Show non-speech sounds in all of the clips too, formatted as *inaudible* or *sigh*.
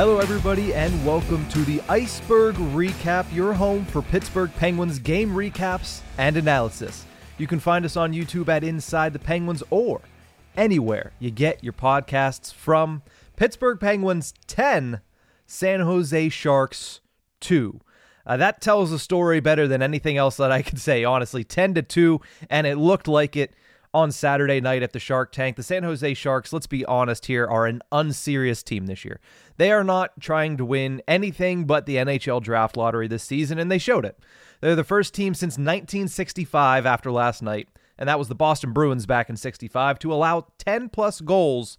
Hello, everybody, and welcome to the Ice-Burgh Recap, your home for Pittsburgh Penguins game recaps and analysis. You can find us on YouTube at Inside the Penguins or anywhere you get your podcasts from. Pittsburgh Penguins 10, San Jose Sharks 2. Uh, that tells the story better than anything else that I could say, honestly. 10 to 2, and it looked like it on Saturday night at the Shark Tank. The San Jose Sharks, let's be honest here, are an unserious team this year. They are not trying to win anything but the NHL draft lottery this season, and they showed it. They're the first team since 1965 after last night, and that was the Boston Bruins back in 65, to allow 10 plus goals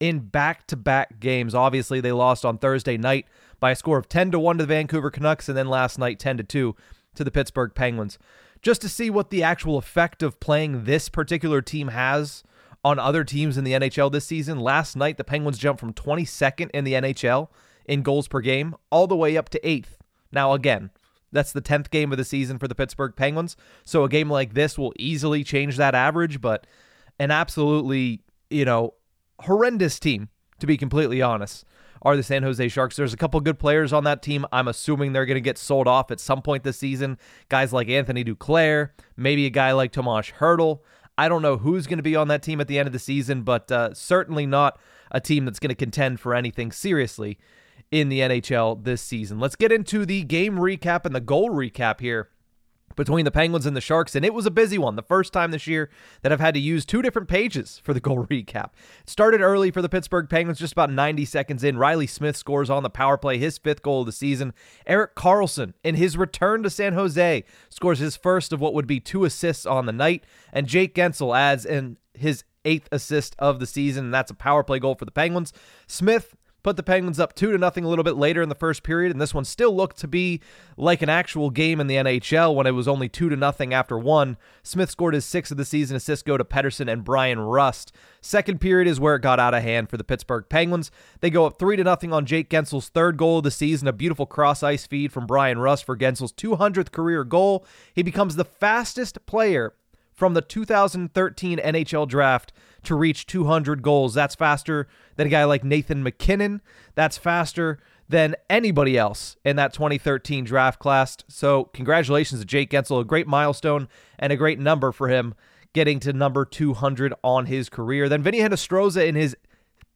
in back to back games. Obviously, they lost on Thursday night by a score of 10 to 1 to the Vancouver Canucks, and then last night 10 to 2 to the Pittsburgh Penguins just to see what the actual effect of playing this particular team has on other teams in the NHL this season. Last night, the Penguins jumped from 22nd in the NHL in goals per game all the way up to 8th. Now, again, that's the 10th game of the season for the Pittsburgh Penguins. So a game like this will easily change that average, but an absolutely, you know, horrendous team, to be completely honest are the San Jose Sharks. There's a couple good players on that team. I'm assuming they're going to get sold off at some point this season. Guys like Anthony Duclair, maybe a guy like Tomas Hertl. I don't know who's going to be on that team at the end of the season, but uh, certainly not a team that's going to contend for anything seriously in the NHL this season. Let's get into the game recap and the goal recap here between the Penguins and the Sharks, and it was a busy one. The first time this year that I've had to use two different pages for the goal *laughs* recap. It started early for the Pittsburgh Penguins, just about 90 seconds in. Riley Smith scores on the power play, his fifth goal of the season. Erik Karlsson, in his return to San Jose, scores his first of what would be two assists on the night, and Jake Guentzel adds in his eighth assist of the season, and that's a power play goal for the Penguins. Smith put the Penguins up 2 to nothing a little bit later in the first period and this one still looked to be like an actual game in the NHL when it was only 2 to nothing after 1. Smith scored his 6th of the season assists go to Pettersson and Bryan Rust. Second period is where it got out of hand for the Pittsburgh Penguins. They go up 3 to nothing on Jake Guentzel's third goal of the season, a beautiful cross ice feed from Bryan Rust for Guentzel's 200th career goal. He becomes the fastest player from the 2013 NHL draft to reach 200 goals. That's faster than a guy like Nathan MacKinnon. That's faster than anybody else in that 2013 draft class. So, congratulations to Jake Guentzel. A great milestone and a great number for him getting to number 200 on his career. Then Vinny Hinostroza in his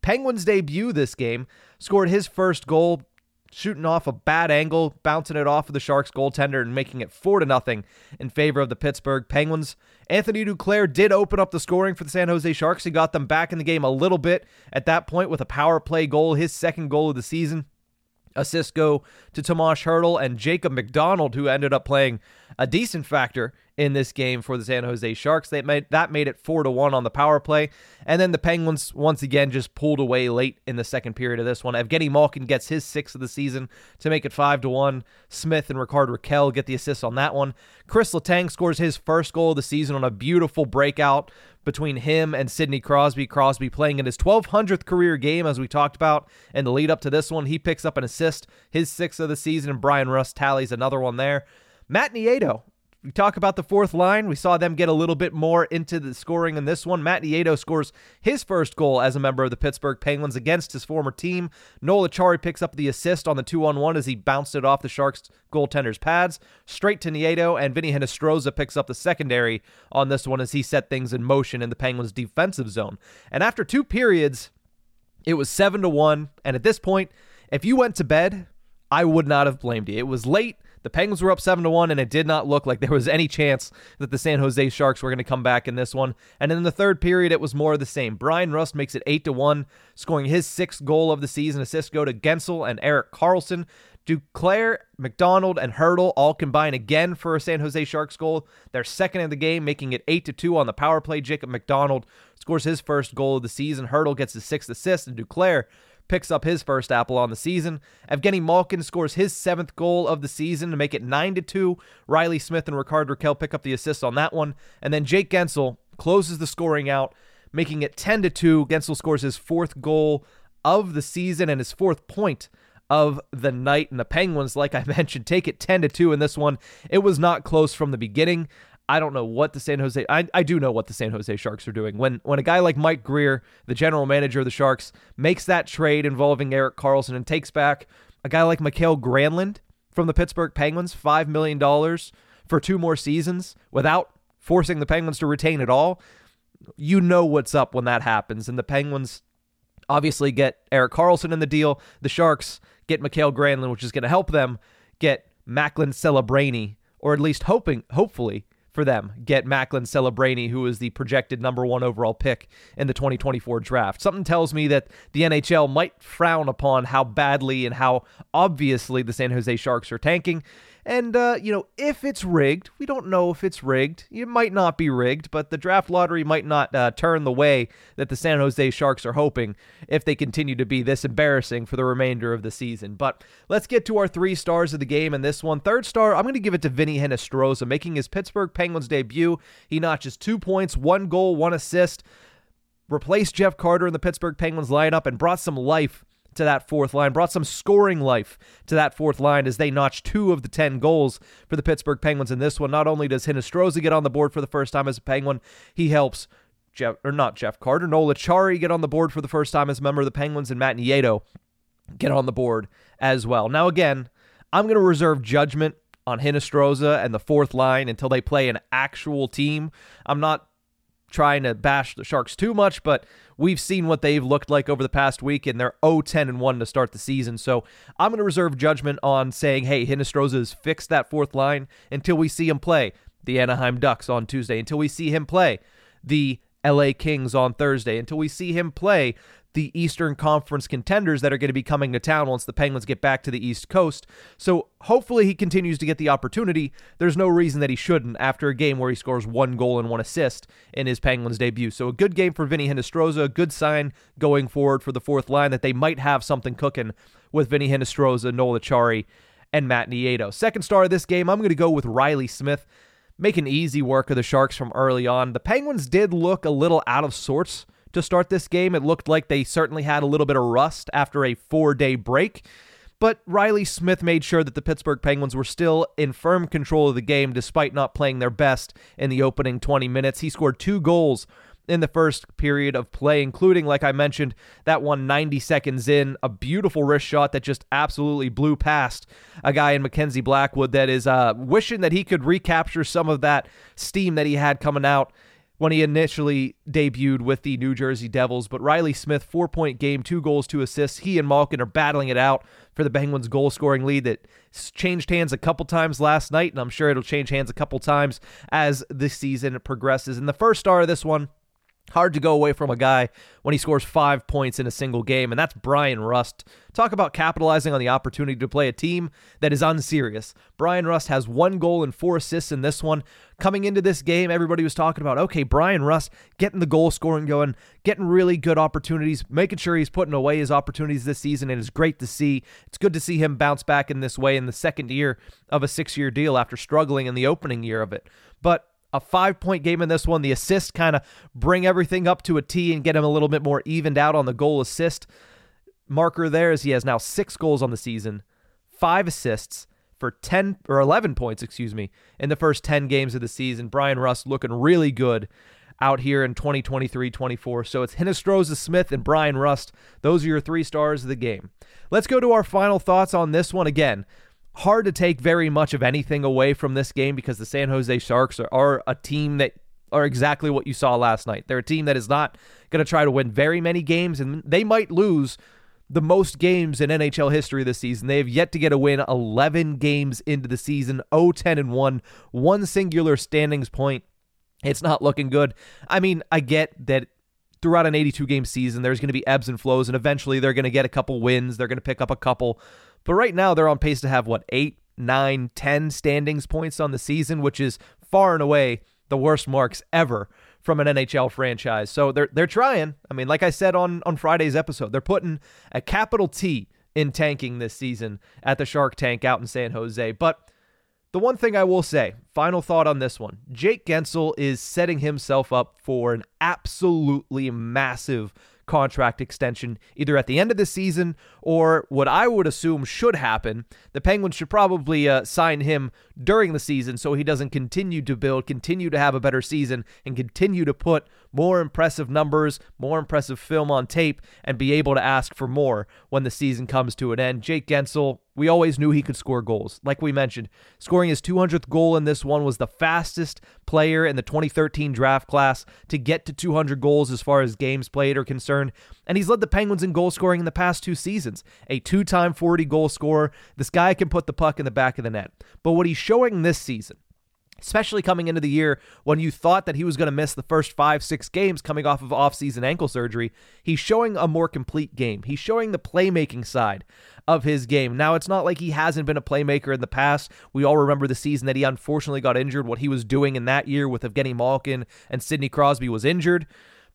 Penguins debut this game scored his first goal shooting off a bad angle, bouncing it off of the Sharks goaltender and making it 4 to nothing in favor of the Pittsburgh Penguins. Anthony Duclair did open up the scoring for the San Jose Sharks. He got them back in the game a little bit at that point with a power play goal, his second goal of the season. Assists go to Tomas Hertl and Jacob MacDonald, who ended up playing a decent factor in this game for the San Jose Sharks. They made that made it four to one on the power play, and then the Penguins once again just pulled away late in the second period of this one. Evgeny Malkin gets his sixth of the season to make it five to one. Smith and Rickard Rakell get the assists on that one. Chris Letang scores his first goal of the season on a beautiful breakout between him and Sidney Crosby. Crosby playing in his 1200th career game, as we talked about in the lead up to this one. He picks up an assist, his sixth of the season, and Bryan Rust tallies another one there. Matt Nieto we talk about the fourth line. We saw them get a little bit more into the scoring in this one. Matt Nieto scores his first goal as a member of the Pittsburgh Penguins against his former team. Noel Acciari picks up the assist on the two on one as he bounced it off the Sharks goaltender's pads straight to Nieto, and Vinny Hinostroza picks up the secondary on this one as he set things in motion in the Penguins' defensive zone. And after two periods, it was seven to one. And at this point, if you went to bed, I would not have blamed you. It was late. The Penguins were up 7 to 1 and it did not look like there was *laughs* any chance that the San Jose Sharks were going to come back in this one. And in the third period it was more of the same. Bryan Rust makes it 8 to 1, scoring his sixth goal of the season. Assists go to Guentzel and Erik Karlsson. Duclair, MacDonald, and Hertl all combine again for a San Jose Sharks goal. Their second in the game, making it 8 to 2 on the power play. Jacob MacDonald scores his first goal of the season. Hertl gets his sixth assist, and Duclair picks up his first apple on the season. Evgeny Malkin scores his seventh goal of the season to make it 9 to 2. Riley Smith and Rickard Rakell pick up the assists on that one. And then Jake Guentzel closes the scoring out, making it 10 to 2. Guentzel scores his fourth goal of the season and his fourth point of the night. And the Penguins, like I *laughs* mentioned, take it 10 to 2 in this one. It was not close from the beginning. I don't know what the San Jose I, I do know what the San Jose Sharks are doing. When when a guy like Mike Grier, the general manager of the Sharks, makes that trade involving Erik Karlsson and takes back a guy like Mikael Granlund from the Pittsburgh Penguins, five million dollars for two more seasons without forcing the Penguins to retain it all, you know what's up when that happens. And the Penguins obviously get Erik Karlsson in the deal. The Sharks get Mikael Granlund, which is going to help them get Macklin Celebrini, or at least hoping, hopefully, for them get Macklin Celebrini, who is the projected number one overall pick in the 2024 draft. Something tells me that the NHL might frown upon how badly and how obviously the San Jose Sharks are tanking. And, uh, you know, if it's rigged, we don't know if it's rigged. It might not be rigged, but the draft lottery might not uh, turn the way that the San Jose Sharks are hoping if they continue to be this embarrassing for the remainder of the season. But let's get to our three stars of the game in this one. Third star, I'm going to give it to Vinny Hinostroza, making his Pittsburgh Penguins debut. He notches two points, one goal, one assist replaced Jeff Carter in the Pittsburgh Penguins lineup and brought some life to that fourth line, brought some scoring life to that fourth line as they notched two of the 10 goals for the Pittsburgh Penguins in this one. Not only does Hinostroza get on the board for the first time as a Penguin, he helps Jeff, or not Jeff Carter, Noel Acciari get on the board for the first time as a member of the Penguins, and Matt Nieto get on the board as well. Now, again, I'm going to reserve judgment on Hinostroza and the fourth line until they play an actual team. I'm not trying to bash the Sharks too much, but we've seen what they've looked like over the past week, and they're 0-10 and 1 to start the season. So I'm going to reserve judgment on saying, hey, Hinostroza has fixed that fourth line until we see him play the Anaheim Ducks on Tuesday, until we see him play the LA Kings on Thursday, until we see him play the Eastern Conference contenders that are going to be coming to town once the Penguins get back to the East Coast. So hopefully he continues to get the opportunity. There's no reason that he shouldn't after a game where he scores one goal and one assist in his Penguins debut. So a good game for Vinny Hinostroza, a good sign going forward for the fourth line that they might have something cooking with Vinny Hinostroza, Noel Acciari, and Matt Nieto. Second star of this game, I'm going to go with Riley Smith. Making easy work of the Sharks from early on. The Penguins did look a little out of sorts to start this game. It looked like they certainly had a little bit of rust after a four day break. But Riley Smith made sure that the Pittsburgh Penguins were still in firm control of the game despite not playing their best in the opening 20 minutes. He scored two goals in the first period of play, including, like I mentioned, that one 90 seconds in, a beautiful wrist shot that just absolutely blew past a guy in Mackenzie Blackwood that is uh, wishing that he could recapture some of that steam that he had coming out when he initially debuted with the New Jersey Devils. But Riley Smith, four point game, two goals, two assists. He and Malkin are battling it out for the Penguins' goal scoring lead that changed hands a couple times last night, and I'm sure it'll change hands a couple times as the season progresses. And the first star of this one, Hard to go away from a guy when he scores five points in a single game, and that's Bryan Rust. Talk about capitalizing on the opportunity to play a team that is unserious. Bryan Rust has one goal and four assists in this one. Coming into this game, everybody was talking about, okay, Bryan Rust getting the goal scoring going, getting really good opportunities, making sure he's putting away his opportunities this season. It is great to see. It's good to see him bounce back in this way in the second year of a six year deal after struggling in the opening year of it. But a five point game in this one. The assist kind of bring everything up to a T and get him a little bit more evened out on the goal assist marker there as he has now six goals on the season, five assists, for 10 or 11 points, excuse me, in the first 10 games of the season. Bryan Rust looking really good out here in 2023 24. So it's Hinostroza Smith and Bryan Rust. Those are your three stars of the game. Let's go to our final thoughts on this one. Again, hard to take very much of anything away from this game because the San Jose Sharks are, are a team that are exactly what you saw last night. They're a team that is not going to try to win very many games, and they might lose the most games in NHL history this season. They have yet to get a win 11 games into the season, 0 10 and 1, one singular standings point. It's not looking good. I mean, I get that throughout an 82 game season, there's going to be ebbs and flows, and eventually they're going to get a couple wins. They're going to pick up a couple. But right now, they're on pace to have, what, eight, nine, ten standings points on the season, which is far and away the worst marks ever from an NHL franchise. So they're they're trying. I mean, like I said on on Friday's episode, they're putting a capital T in tanking this season at the Shark Tank out in San Jose. But the one thing I will say, final thought on this one Jake Guentzel is setting himself up for an absolutely massive contract extension either at the end of the season or what I would assume should happen. The Penguins should probably uh, sign him during the season so he doesn't continue to build, continue to have a better season, and continue to put more impressive numbers, more impressive film on tape, and be able to ask for more when the season comes to an end. Jake Guentzel, we always knew he could score goals. Like we mentioned, scoring his 200th goal in this one was the fastest player in the 2013 draft class to get to 200 goals as far as games played are concerned. And he's led the Penguins in goal scoring in the past two seasons. A two time 40 goal scorer. This guy can put the puck in the back of the net. But what he's showing this season, especially coming into the year when you thought that he was going to miss the first five, six games coming off of offseason ankle surgery. He's showing a more complete game. He's showing the playmaking side of his game. Now, it's not like he hasn't been a playmaker in the past. We all remember the season that he unfortunately got injured. What he was doing in that year with Evgeny Malkin and Sidney Crosby was injured.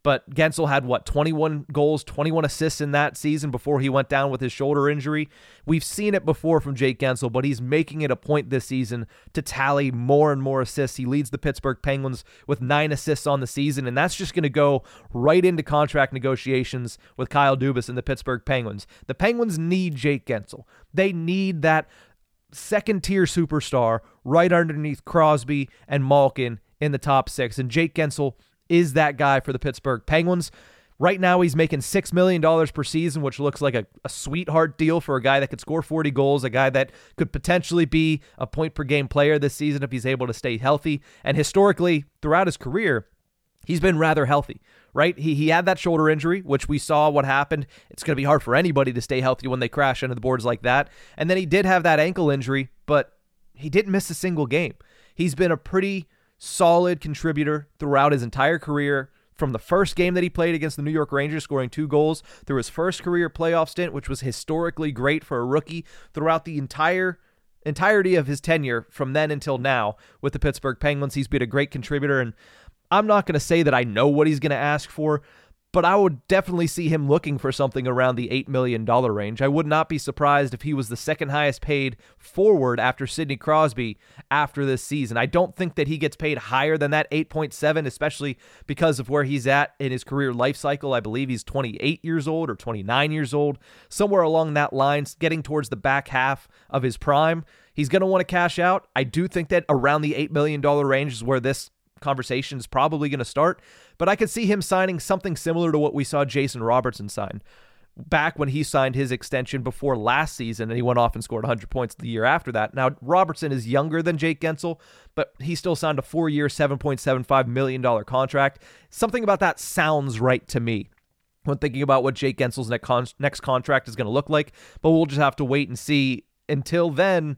But Guentzel had what 21 goals, 21 assists in that season before he went down with his shoulder injury. We've seen it before from Jake Guentzel, but he's making it a point this season to tally more and more assists. He leads the Pittsburgh Penguins with nine assists on the season, and that's just going to go right into contract negotiations with Kyle Dubas and the Pittsburgh Penguins. The Penguins need Jake Guentzel. They need that second tier superstar right underneath Crosby and Malkin in the top six, and Jake Guentzel is that guy for the Pittsburgh Penguins. Right now, he's making $6 million per season, which looks like a, a, sweetheart deal for a guy that could score 40 goals, a guy that could potentially be a point per game player this season if he's able to stay healthy. And historically, throughout his career, he's been rather healthy, right? He, he had that shoulder injury, which we saw what happened. It's going to be hard for anybody to stay healthy when they crash into the boards like that. And then he did have that ankle injury, but he didn't miss a single game. He's been a pretty solid contributor throughout his entire career. From the first game that he played against the New York Rangers, scoring two goals, through his first career playoff stint, which was historically great for a rookie, throughout the entire entirety of his tenure from then until now with the Pittsburgh Penguins, he's been a great contributor. And I'm not going to say that I know what he's going to ask for, but I would definitely see him looking for something around the $8 million range. I would not be surprised if he was the second highest paid forward after Sidney Crosby after this season. I don't think that he gets paid higher than that 8.7, especially because of where he's at in his career life cycle. I believe he's 28 years old or 29 years old, somewhere along that line, getting towards the back half of his prime. He's going to want to cash out. I do think that around the $8 million range is where this conversation is probably going to start, but I could see him signing something similar to what we saw Jason Robertson sign back when he signed his extension before last season and he went off and scored 100 points the year after that. Now, Robertson is younger than Jake Guentzel, but he still signed a four year, $7.75 million contract. Something about that sounds right to me when thinking about what Jake Guentzel's next contract is going to look like, but we'll just have to wait and see. Until then,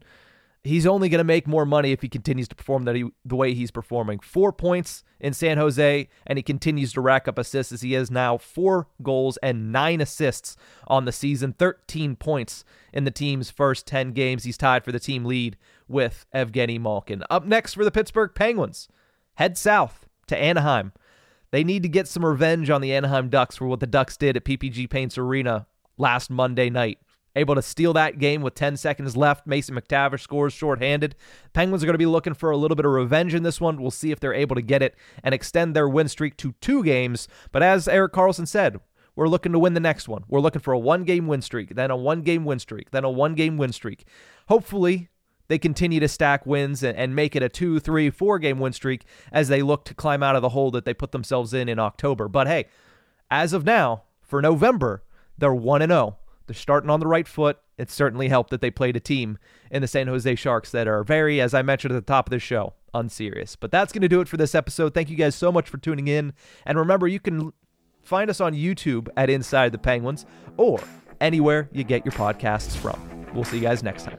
he's only going to make more money if he continues to perform that he, the way he's performing. Four points in San Jose, and he continues to rack up assists as he has now four goals and nine assists on the season, 13 points in the team's first 10 games. He's tied for the team lead with Evgeny Malkin. Up next for the Pittsburgh Penguins, head south to Anaheim. They need to get some revenge on the Anaheim Ducks for what the Ducks did at PPG Paints Arena last Monday night able to steal that game with 10 seconds left. Mason McTavish scores shorthanded. Penguins are going to be looking for a little bit of revenge in this one. We'll see if they're able to get it and extend their win streak to two games. But as Erik Karlsson said, we're looking to win the next one. We're looking for a one game win streak, then a one game win streak, then a one game win streak. Hopefully, they continue to stack wins and, and make it a two, three, four game win streak as they look to climb out of the hole that they put themselves in in October. But hey, as of now, for November, they're 1 0. They're starting on the right foot. It certainly helped that they played a team in the San Jose Sharks that are very, as I mentioned at the top of the show, unserious. But that's going to do it for this episode. Thank you guys so much for tuning in. And remember, you can find us on YouTube at Inside the Penguins or anywhere you get your podcasts from. We'll see you guys next time.